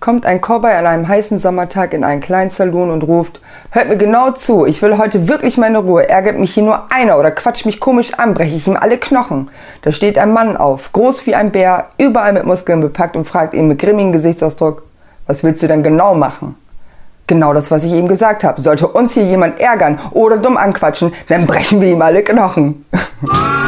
kommt ein Cowboy an einem heißen Sommertag in einen kleinen Saloon und ruft, hört mir genau zu, ich will heute wirklich meine Ruhe, ärgert mich hier nur einer oder quatscht mich komisch an, breche ich ihm alle Knochen. Da steht ein Mann auf, groß wie ein Bär, überall mit Muskeln bepackt und fragt ihn mit grimmigem Gesichtsausdruck, was willst du denn genau machen? Genau das, was ich ihm gesagt habe. Sollte uns hier jemand ärgern oder dumm anquatschen, dann brechen wir ihm alle Knochen.